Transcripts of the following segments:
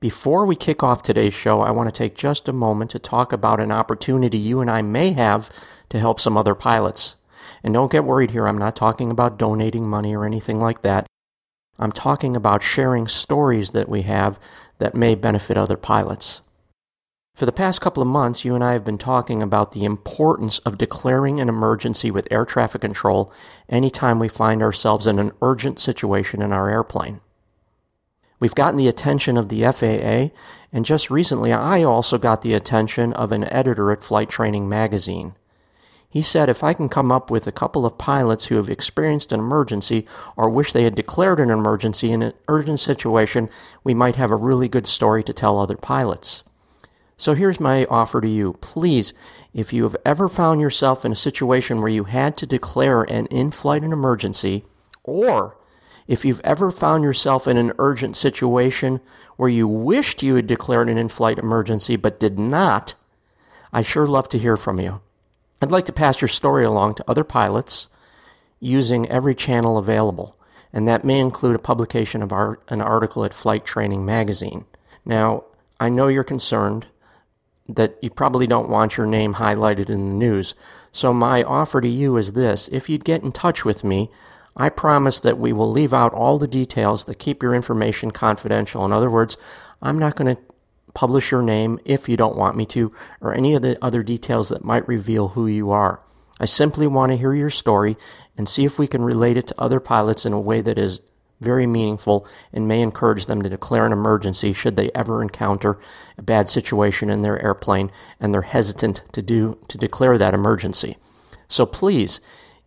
Before we kick off today's show, I want to take just a moment to talk about an opportunity you and I may have to help some other pilots. And don't get worried here, I'm not talking about donating money or anything like that. I'm talking about sharing stories that we have that may benefit other pilots. For the past couple of months, you and I have been talking about the importance of declaring an emergency with air traffic control anytime we find ourselves in an urgent situation in our airplane. We've gotten the attention of the FAA, and just recently I also got the attention of an editor at Flight Training Magazine. He said if I can come up with a couple of pilots who have experienced an emergency or wish they had declared an emergency in an urgent situation, we might have a really good story to tell other pilots. So here's my offer to you. Please, if you have ever found yourself in a situation where you had to declare an in flight emergency, or if you've ever found yourself in an urgent situation where you wished you had declared an in flight emergency but did not, I'd sure love to hear from you. I'd like to pass your story along to other pilots using every channel available, and that may include a publication of our, an article at Flight Training Magazine. Now, I know you're concerned that you probably don't want your name highlighted in the news, so my offer to you is this if you'd get in touch with me, I promise that we will leave out all the details that keep your information confidential. In other words, I'm not going to publish your name if you don't want me to, or any of the other details that might reveal who you are. I simply want to hear your story and see if we can relate it to other pilots in a way that is very meaningful and may encourage them to declare an emergency should they ever encounter a bad situation in their airplane and they're hesitant to do to declare that emergency. So please,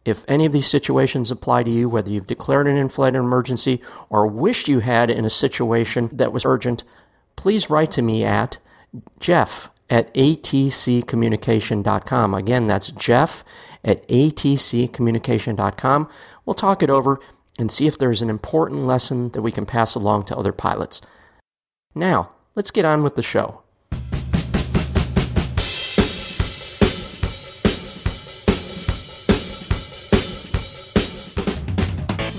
if any of these situations apply to you, whether you've declared an in-flight emergency or wished you had in a situation that was urgent, please write to me at jeff at atccommunication.com. Again, that's jeff at atccommunication.com. We'll talk it over and see if there's an important lesson that we can pass along to other pilots. Now, let's get on with the show.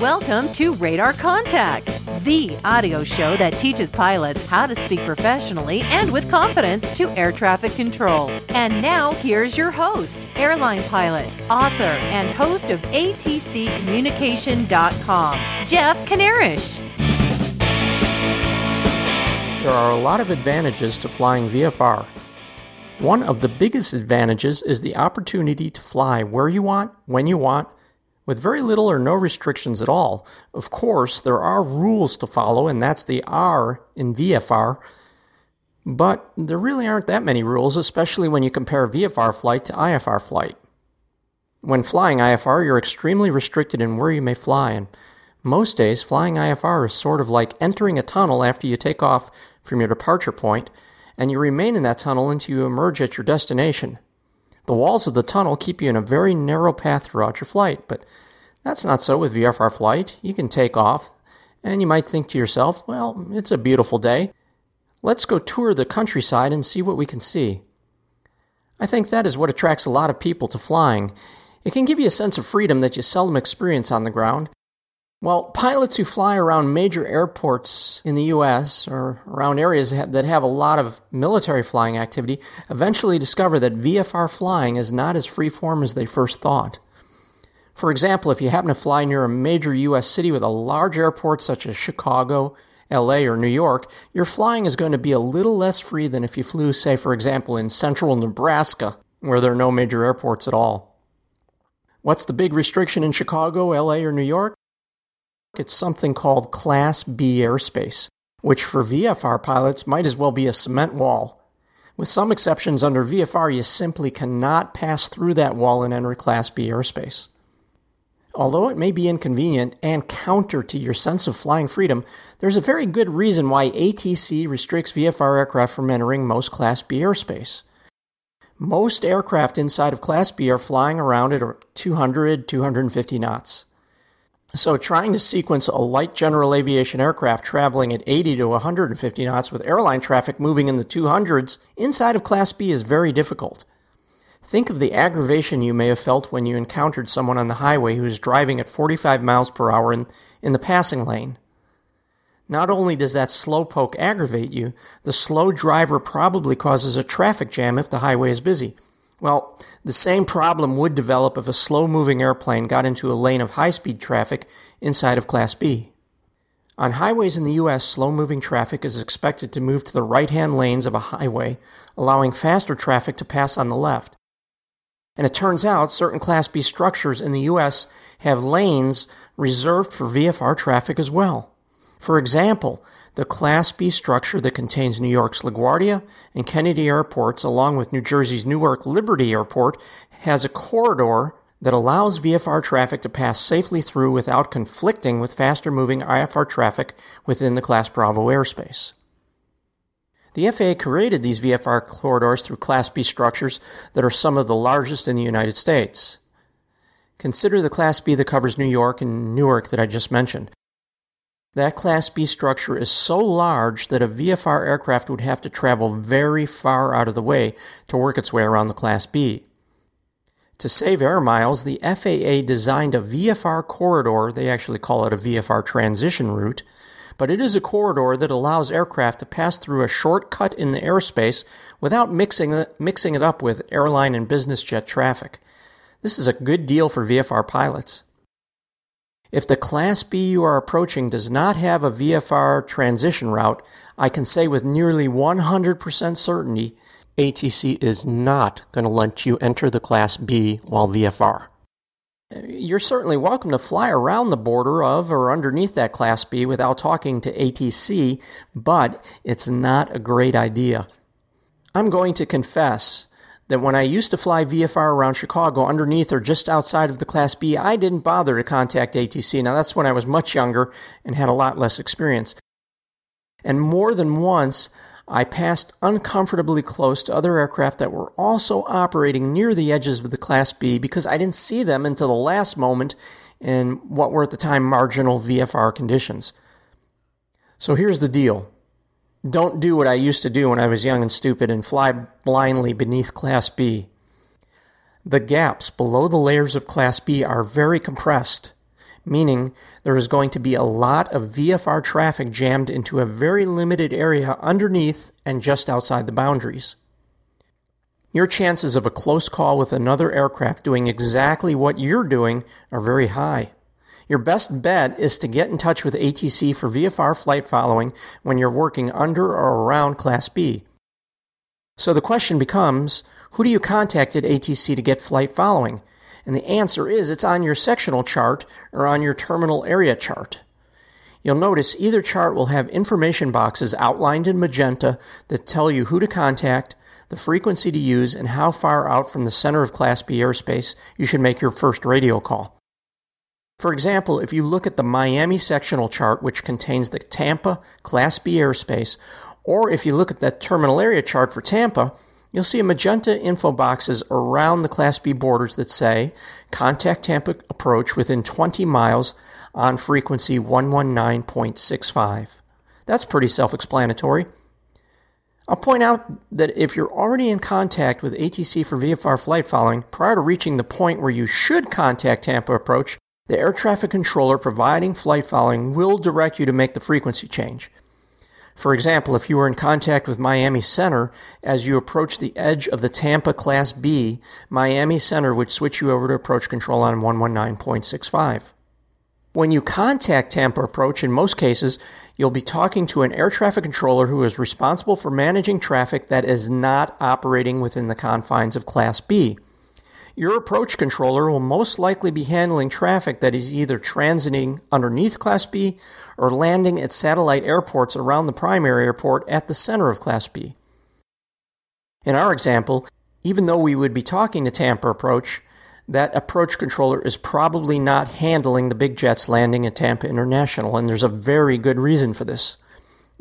Welcome to Radar Contact, the audio show that teaches pilots how to speak professionally and with confidence to air traffic control. And now, here's your host, airline pilot, author, and host of ATCCommunication.com, Jeff Kanarish. There are a lot of advantages to flying VFR. One of the biggest advantages is the opportunity to fly where you want, when you want, with very little or no restrictions at all. Of course, there are rules to follow, and that's the R in VFR. But there really aren't that many rules, especially when you compare VFR flight to IFR flight. When flying IFR, you're extremely restricted in where you may fly, and most days, flying IFR is sort of like entering a tunnel after you take off from your departure point, and you remain in that tunnel until you emerge at your destination. The walls of the tunnel keep you in a very narrow path throughout your flight, but that's not so with VFR flight. You can take off, and you might think to yourself, well, it's a beautiful day. Let's go tour the countryside and see what we can see. I think that is what attracts a lot of people to flying. It can give you a sense of freedom that you seldom experience on the ground, well, pilots who fly around major airports in the U.S. or around areas that have a lot of military flying activity eventually discover that VFR flying is not as freeform as they first thought. For example, if you happen to fly near a major U.S. city with a large airport such as Chicago, LA, or New York, your flying is going to be a little less free than if you flew, say, for example, in central Nebraska, where there are no major airports at all. What's the big restriction in Chicago, LA, or New York? It's something called Class B airspace, which for VFR pilots might as well be a cement wall. With some exceptions under VFR, you simply cannot pass through that wall and enter Class B airspace. Although it may be inconvenient and counter to your sense of flying freedom, there's a very good reason why ATC restricts VFR aircraft from entering most Class B airspace. Most aircraft inside of Class B are flying around at 200, 250 knots. So, trying to sequence a light general aviation aircraft traveling at 80 to 150 knots with airline traffic moving in the 200s inside of Class B is very difficult. Think of the aggravation you may have felt when you encountered someone on the highway who was driving at 45 miles per hour in, in the passing lane. Not only does that slowpoke aggravate you, the slow driver probably causes a traffic jam if the highway is busy. Well, the same problem would develop if a slow moving airplane got into a lane of high speed traffic inside of Class B. On highways in the U.S., slow moving traffic is expected to move to the right hand lanes of a highway, allowing faster traffic to pass on the left. And it turns out certain Class B structures in the U.S. have lanes reserved for VFR traffic as well. For example, the Class B structure that contains New York's LaGuardia and Kennedy airports, along with New Jersey's Newark Liberty Airport, has a corridor that allows VFR traffic to pass safely through without conflicting with faster moving IFR traffic within the Class Bravo airspace. The FAA created these VFR corridors through Class B structures that are some of the largest in the United States. Consider the Class B that covers New York and Newark that I just mentioned. That Class B structure is so large that a VFR aircraft would have to travel very far out of the way to work its way around the Class B. To save air miles, the FAA designed a VFR corridor, they actually call it a VFR transition route, but it is a corridor that allows aircraft to pass through a shortcut in the airspace without mixing it, mixing it up with airline and business jet traffic. This is a good deal for VFR pilots. If the Class B you are approaching does not have a VFR transition route, I can say with nearly 100% certainty ATC is not going to let you enter the Class B while VFR. You're certainly welcome to fly around the border of or underneath that Class B without talking to ATC, but it's not a great idea. I'm going to confess that when I used to fly VFR around Chicago underneath or just outside of the Class B, I didn't bother to contact ATC. Now, that's when I was much younger and had a lot less experience. And more than once, I passed uncomfortably close to other aircraft that were also operating near the edges of the Class B because I didn't see them until the last moment in what were at the time marginal VFR conditions. So here's the deal. Don't do what I used to do when I was young and stupid and fly blindly beneath Class B. The gaps below the layers of Class B are very compressed meaning there is going to be a lot of VFR traffic jammed into a very limited area underneath and just outside the boundaries. Your chances of a close call with another aircraft doing exactly what you're doing are very high. Your best bet is to get in touch with ATC for VFR flight following when you're working under or around Class B. So the question becomes who do you contact at ATC to get flight following? And the answer is it's on your sectional chart or on your terminal area chart. You'll notice either chart will have information boxes outlined in magenta that tell you who to contact, the frequency to use, and how far out from the center of Class B airspace you should make your first radio call. For example, if you look at the Miami sectional chart, which contains the Tampa Class B airspace, or if you look at that terminal area chart for Tampa, you'll see a magenta info boxes around the Class B borders that say contact Tampa approach within 20 miles on frequency 119.65. That's pretty self explanatory. I'll point out that if you're already in contact with ATC for VFR flight following prior to reaching the point where you should contact Tampa approach, the air traffic controller providing flight following will direct you to make the frequency change. For example, if you were in contact with Miami Center as you approach the edge of the Tampa Class B, Miami Center would switch you over to approach control on 119.65. When you contact Tampa Approach, in most cases, you'll be talking to an air traffic controller who is responsible for managing traffic that is not operating within the confines of Class B. Your approach controller will most likely be handling traffic that is either transiting underneath Class B or landing at satellite airports around the primary airport at the center of Class B. In our example, even though we would be talking to Tampa Approach, that approach controller is probably not handling the big jets landing at Tampa International, and there's a very good reason for this.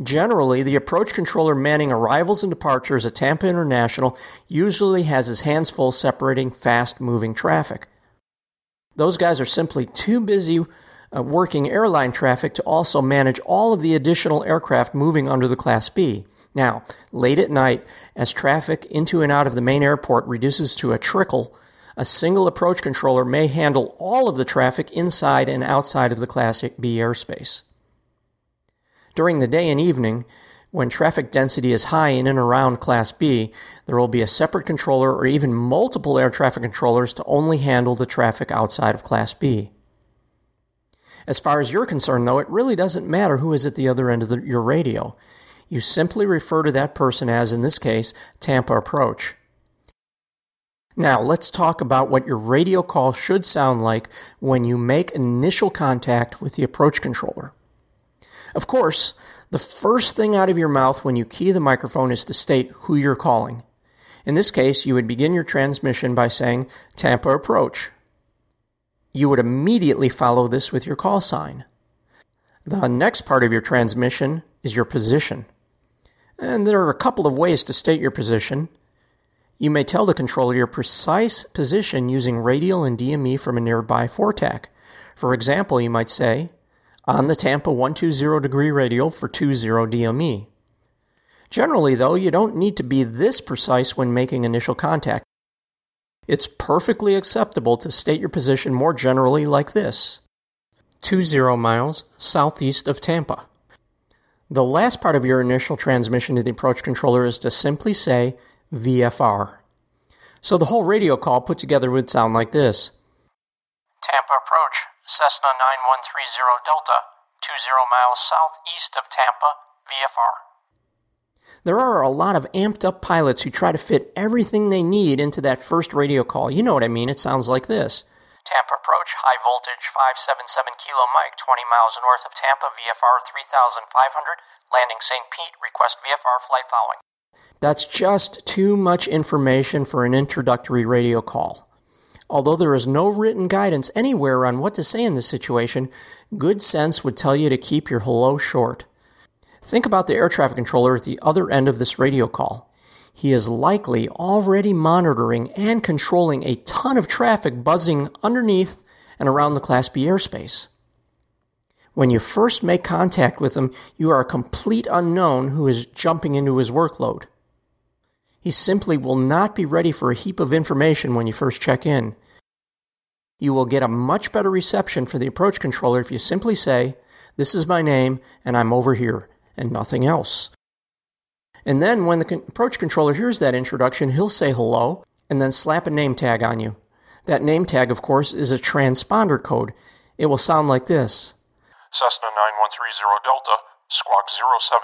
Generally, the approach controller manning arrivals and departures at Tampa International usually has his hands full separating fast moving traffic. Those guys are simply too busy uh, working airline traffic to also manage all of the additional aircraft moving under the Class B. Now, late at night, as traffic into and out of the main airport reduces to a trickle, a single approach controller may handle all of the traffic inside and outside of the Class B airspace. During the day and evening, when traffic density is high in and around Class B, there will be a separate controller or even multiple air traffic controllers to only handle the traffic outside of Class B. As far as you're concerned, though, it really doesn't matter who is at the other end of the, your radio. You simply refer to that person as, in this case, Tampa Approach. Now, let's talk about what your radio call should sound like when you make initial contact with the approach controller. Of course, the first thing out of your mouth when you key the microphone is to state who you're calling. In this case, you would begin your transmission by saying Tampa Approach. You would immediately follow this with your call sign. The next part of your transmission is your position. And there are a couple of ways to state your position. You may tell the controller your precise position using radial and DME from a nearby VORTAC. For example, you might say, on the Tampa 120 degree radial for 20 DME. Generally, though, you don't need to be this precise when making initial contact. It's perfectly acceptable to state your position more generally like this 20 miles southeast of Tampa. The last part of your initial transmission to the approach controller is to simply say VFR. So the whole radio call put together would sound like this Tampa approach, Cessna 9130 Delta, 20 miles southeast of Tampa, VFR. There are a lot of amped up pilots who try to fit everything they need into that first radio call. You know what I mean? It sounds like this. Tampa approach, high voltage 577 kilo Mike, 20 miles north of Tampa, VFR 3500, landing St. Pete, request VFR flight following. That's just too much information for an introductory radio call. Although there is no written guidance anywhere on what to say in this situation, good sense would tell you to keep your hello short. Think about the air traffic controller at the other end of this radio call. He is likely already monitoring and controlling a ton of traffic buzzing underneath and around the Class B airspace. When you first make contact with him, you are a complete unknown who is jumping into his workload. He simply will not be ready for a heap of information when you first check in. You will get a much better reception for the approach controller if you simply say, This is my name and I'm over here, and nothing else. And then when the approach controller hears that introduction, he'll say hello and then slap a name tag on you. That name tag, of course, is a transponder code. It will sound like this Cessna 9130 Delta, squawk 0731,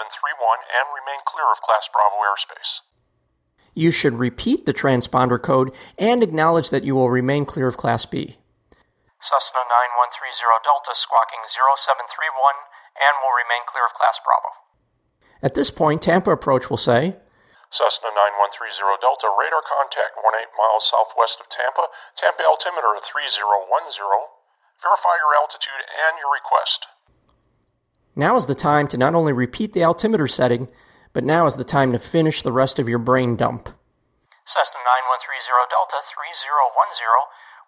and remain clear of Class Bravo airspace you should repeat the transponder code and acknowledge that you will remain clear of Class B. Cessna 9130 Delta squawking 0731 and will remain clear of Class Bravo. At this point, Tampa Approach will say, Cessna 9130 Delta, radar contact 18 miles southwest of Tampa, Tampa altimeter 3010. Verify your altitude and your request. Now is the time to not only repeat the altimeter setting, but now is the time to finish the rest of your brain dump. Cessna 9130 Delta 3010,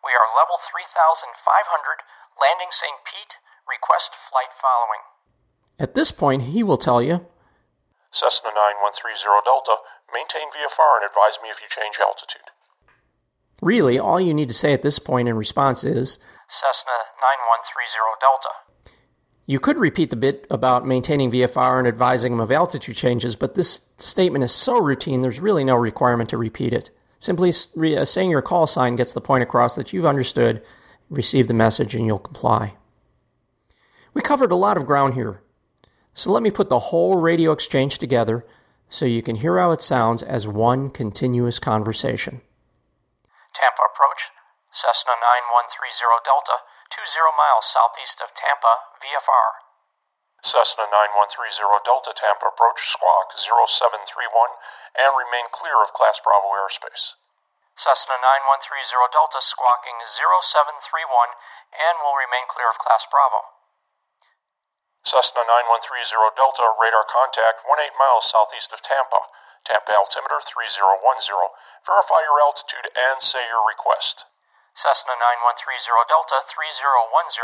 we are level 3500, landing St. Pete, request flight following. At this point, he will tell you Cessna 9130 Delta, maintain VFR and advise me if you change altitude. Really, all you need to say at this point in response is Cessna 9130 Delta. You could repeat the bit about maintaining VFR and advising them of altitude changes, but this statement is so routine there's really no requirement to repeat it. Simply uh, saying your call sign gets the point across that you've understood, received the message, and you'll comply. We covered a lot of ground here, so let me put the whole radio exchange together so you can hear how it sounds as one continuous conversation. Tampa approach, Cessna 9130 Delta, 20 miles southeast of Tampa, VFR. Cessna 9130 Delta Tampa approach squawk 0731 and remain clear of Class Bravo airspace. Cessna 9130 Delta squawking 0731 and will remain clear of Class Bravo. Cessna 9130 Delta radar contact 18 miles southeast of Tampa. Tampa altimeter 3010. Verify your altitude and say your request. Cessna 9130 Delta 3010.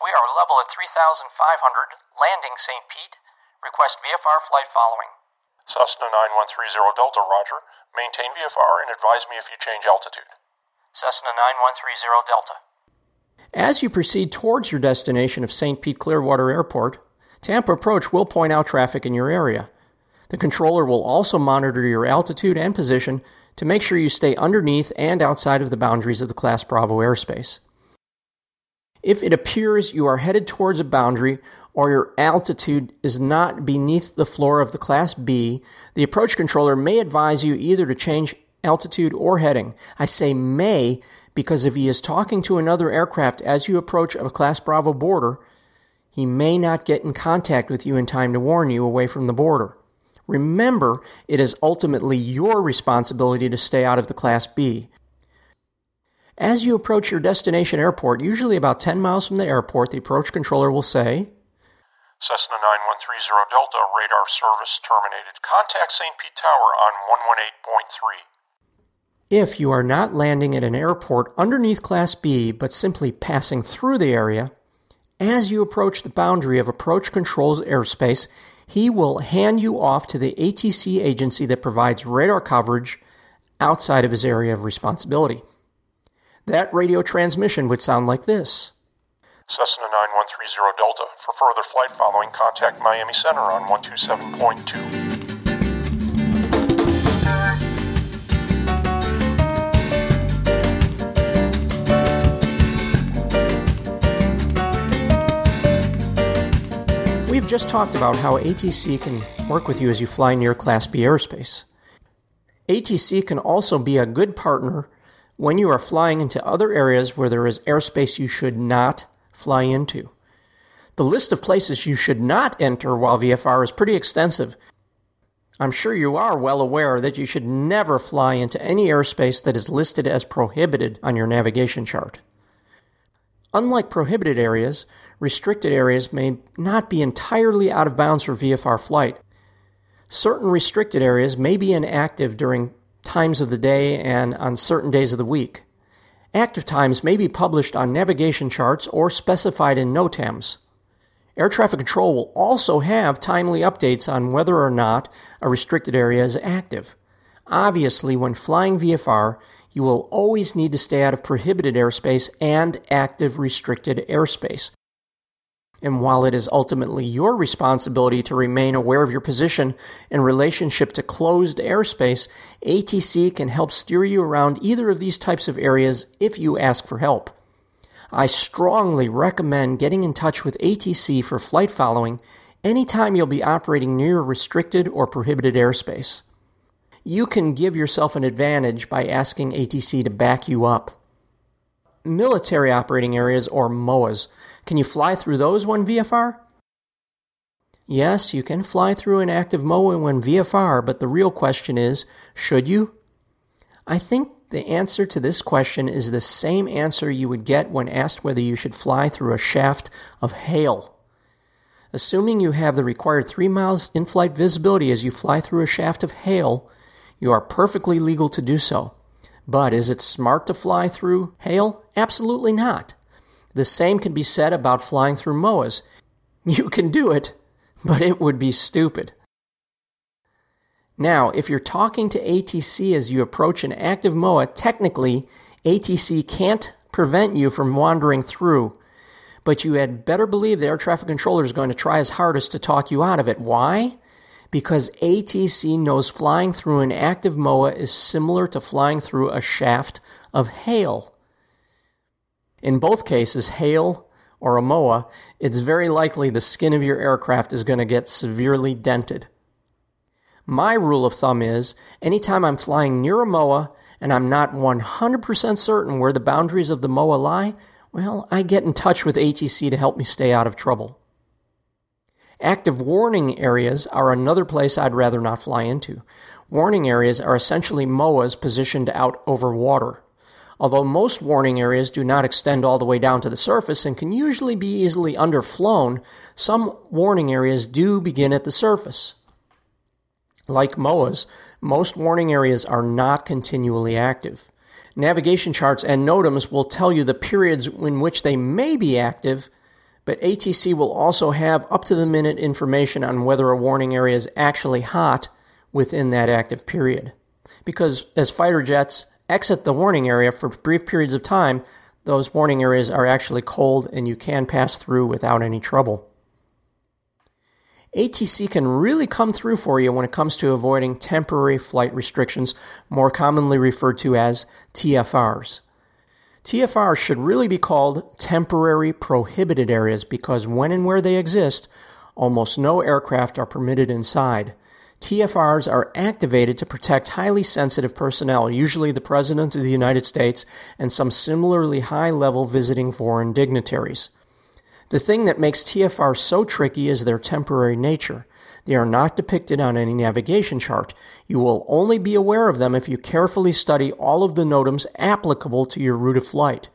We are level at 3500, landing St. Pete. Request VFR flight following. Cessna 9130 Delta, roger. Maintain VFR and advise me if you change altitude. Cessna 9130 Delta. As you proceed towards your destination of St. Pete Clearwater Airport, Tampa Approach will point out traffic in your area. The controller will also monitor your altitude and position to make sure you stay underneath and outside of the boundaries of the Class Bravo airspace. If it appears you are headed towards a boundary or your altitude is not beneath the floor of the Class B, the approach controller may advise you either to change altitude or heading. I say may because if he is talking to another aircraft as you approach a Class Bravo border, he may not get in contact with you in time to warn you away from the border. Remember, it is ultimately your responsibility to stay out of the Class B. As you approach your destination airport, usually about 10 miles from the airport, the approach controller will say, Cessna 9130 Delta radar service terminated. Contact St. Pete Tower on 118.3. If you are not landing at an airport underneath Class B, but simply passing through the area, as you approach the boundary of approach control's airspace, he will hand you off to the ATC agency that provides radar coverage outside of his area of responsibility. That radio transmission would sound like this. Cessna 9130 Delta. For further flight following, contact Miami Center on 127.2. We've just talked about how ATC can work with you as you fly near Class B airspace. ATC can also be a good partner when you are flying into other areas where there is airspace you should not fly into. The list of places you should not enter while VFR is pretty extensive. I'm sure you are well aware that you should never fly into any airspace that is listed as prohibited on your navigation chart. Unlike prohibited areas, restricted areas may not be entirely out of bounds for VFR flight. Certain restricted areas may be inactive during times of the day and on certain days of the week. Active times may be published on navigation charts or specified in NOTAMs. Air traffic control will also have timely updates on whether or not a restricted area is active. Obviously, when flying VFR, you will always need to stay out of prohibited airspace and active restricted airspace. And while it is ultimately your responsibility to remain aware of your position in relationship to closed airspace, ATC can help steer you around either of these types of areas if you ask for help. I strongly recommend getting in touch with ATC for flight following anytime you'll be operating near restricted or prohibited airspace. You can give yourself an advantage by asking ATC to back you up. Military operating areas or MOAs can you fly through those when VFR? Yes, you can fly through an active MOA when VFR, but the real question is should you? I think the answer to this question is the same answer you would get when asked whether you should fly through a shaft of hail. Assuming you have the required three miles in flight visibility as you fly through a shaft of hail, you are perfectly legal to do so. But is it smart to fly through hail? Absolutely not. The same can be said about flying through MOAs. You can do it, but it would be stupid. Now, if you're talking to ATC as you approach an active MOA, technically, ATC can't prevent you from wandering through, but you had better believe the air traffic controller is going to try his hardest to talk you out of it. Why? Because ATC knows flying through an active MOA is similar to flying through a shaft of hail. In both cases, hail or a MOA, it's very likely the skin of your aircraft is going to get severely dented. My rule of thumb is anytime I'm flying near a MOA and I'm not 100% certain where the boundaries of the MOA lie, well, I get in touch with ATC to help me stay out of trouble. Active warning areas are another place I'd rather not fly into. Warning areas are essentially MOAs positioned out over water. Although most warning areas do not extend all the way down to the surface and can usually be easily underflown, some warning areas do begin at the surface. Like MOAs, most warning areas are not continually active. Navigation charts and NOTAMs will tell you the periods in which they may be active, but ATC will also have up to the minute information on whether a warning area is actually hot within that active period. Because as fighter jets exit the warning area for brief periods of time, those warning areas are actually cold and you can pass through without any trouble. ATC can really come through for you when it comes to avoiding temporary flight restrictions, more commonly referred to as TFRs. TFRs should really be called temporary prohibited areas because when and where they exist, almost no aircraft are permitted inside. TFRs are activated to protect highly sensitive personnel, usually the President of the United States and some similarly high level visiting foreign dignitaries. The thing that makes TFR so tricky is their temporary nature. They are not depicted on any navigation chart. You will only be aware of them if you carefully study all of the NOTAMs applicable to your route of flight.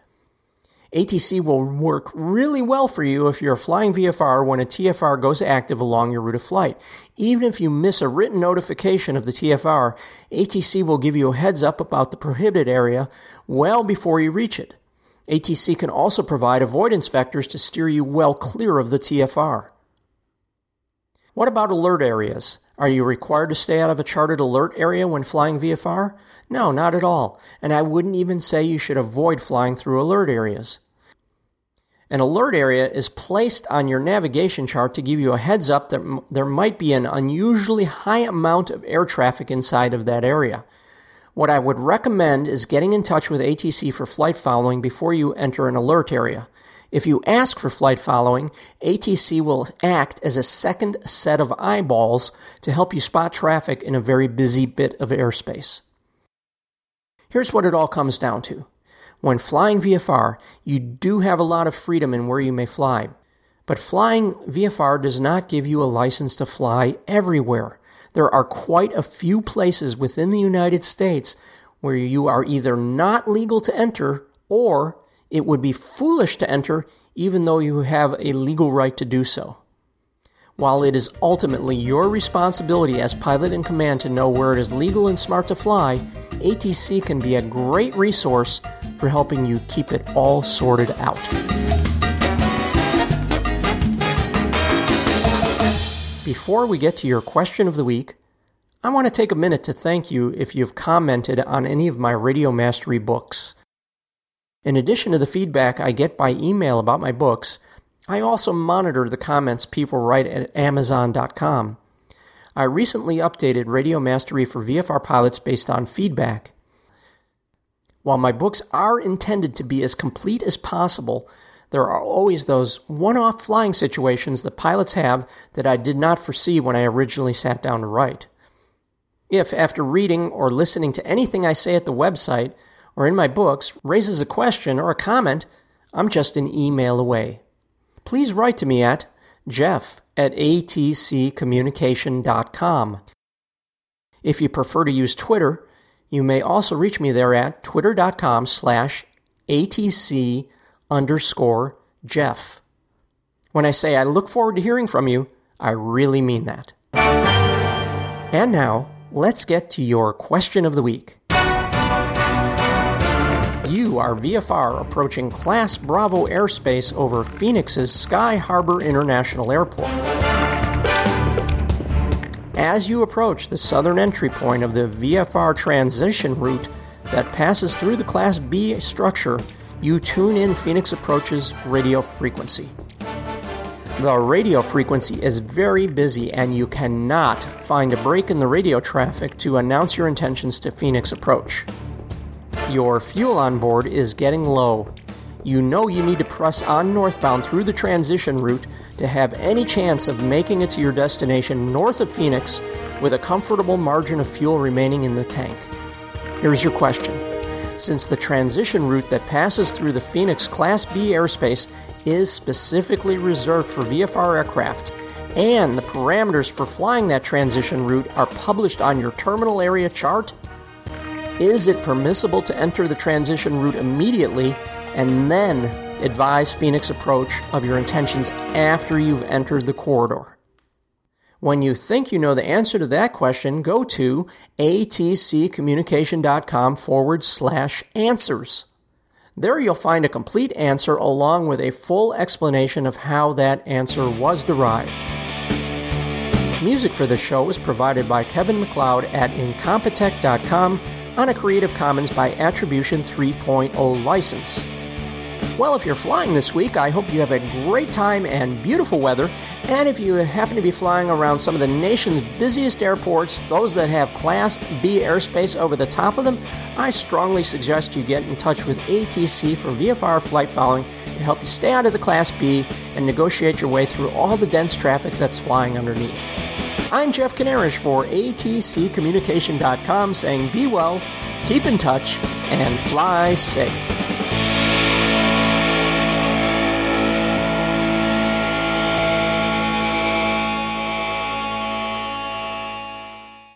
ATC will work really well for you if you're flying VFR when a TFR goes active along your route of flight. Even if you miss a written notification of the TFR, ATC will give you a heads up about the prohibited area well before you reach it. ATC can also provide avoidance vectors to steer you well clear of the TFR. What about alert areas? Are you required to stay out of a charted alert area when flying VFR? No, not at all. And I wouldn't even say you should avoid flying through alert areas. An alert area is placed on your navigation chart to give you a heads up that m- there might be an unusually high amount of air traffic inside of that area. What I would recommend is getting in touch with ATC for flight following before you enter an alert area. If you ask for flight following, ATC will act as a second set of eyeballs to help you spot traffic in a very busy bit of airspace. Here's what it all comes down to. When flying VFR, you do have a lot of freedom in where you may fly. But flying VFR does not give you a license to fly everywhere. There are quite a few places within the United States where you are either not legal to enter or it would be foolish to enter even though you have a legal right to do so. While it is ultimately your responsibility as pilot in command to know where it is legal and smart to fly, ATC can be a great resource for helping you keep it all sorted out. Before we get to your question of the week, I want to take a minute to thank you if you've commented on any of my Radio Mastery books. In addition to the feedback I get by email about my books, I also monitor the comments people write at Amazon.com. I recently updated Radio Mastery for VFR pilots based on feedback. While my books are intended to be as complete as possible, there are always those one off flying situations that pilots have that I did not foresee when I originally sat down to write. If, after reading or listening to anything I say at the website, or in my books raises a question or a comment, I'm just an email away. Please write to me at jeff at atccommunication.com. If you prefer to use Twitter, you may also reach me there at twitter.com slash atc underscore jeff. When I say I look forward to hearing from you, I really mean that. And now, let's get to your question of the week you are VFR approaching Class Bravo airspace over Phoenix's Sky Harbor International Airport. As you approach the southern entry point of the VFR transition route that passes through the Class B structure, you tune in Phoenix Approach's radio frequency. The radio frequency is very busy, and you cannot find a break in the radio traffic to announce your intentions to Phoenix Approach. Your fuel on board is getting low. You know you need to press on northbound through the transition route to have any chance of making it to your destination north of Phoenix with a comfortable margin of fuel remaining in the tank. Here's your question. Since the transition route that passes through the Phoenix Class B airspace is specifically reserved for VFR aircraft, and the parameters for flying that transition route are published on your terminal area chart, is it permissible to enter the transition route immediately and then advise Phoenix Approach of your intentions after you've entered the corridor? When you think you know the answer to that question, go to atccommunication.com forward slash answers. There you'll find a complete answer along with a full explanation of how that answer was derived. Music for this show is provided by Kevin MacLeod at Incompetech.com on a Creative Commons by Attribution 3.0 license. Well, if you're flying this week, I hope you have a great time and beautiful weather. And if you happen to be flying around some of the nation's busiest airports, those that have Class B airspace over the top of them, I strongly suggest you get in touch with ATC for VFR flight following to help you stay out of the Class B and negotiate your way through all the dense traffic that's flying underneath. I'm Jeff Kanarish for ATCCommunication.com saying be well, keep in touch, and fly safe.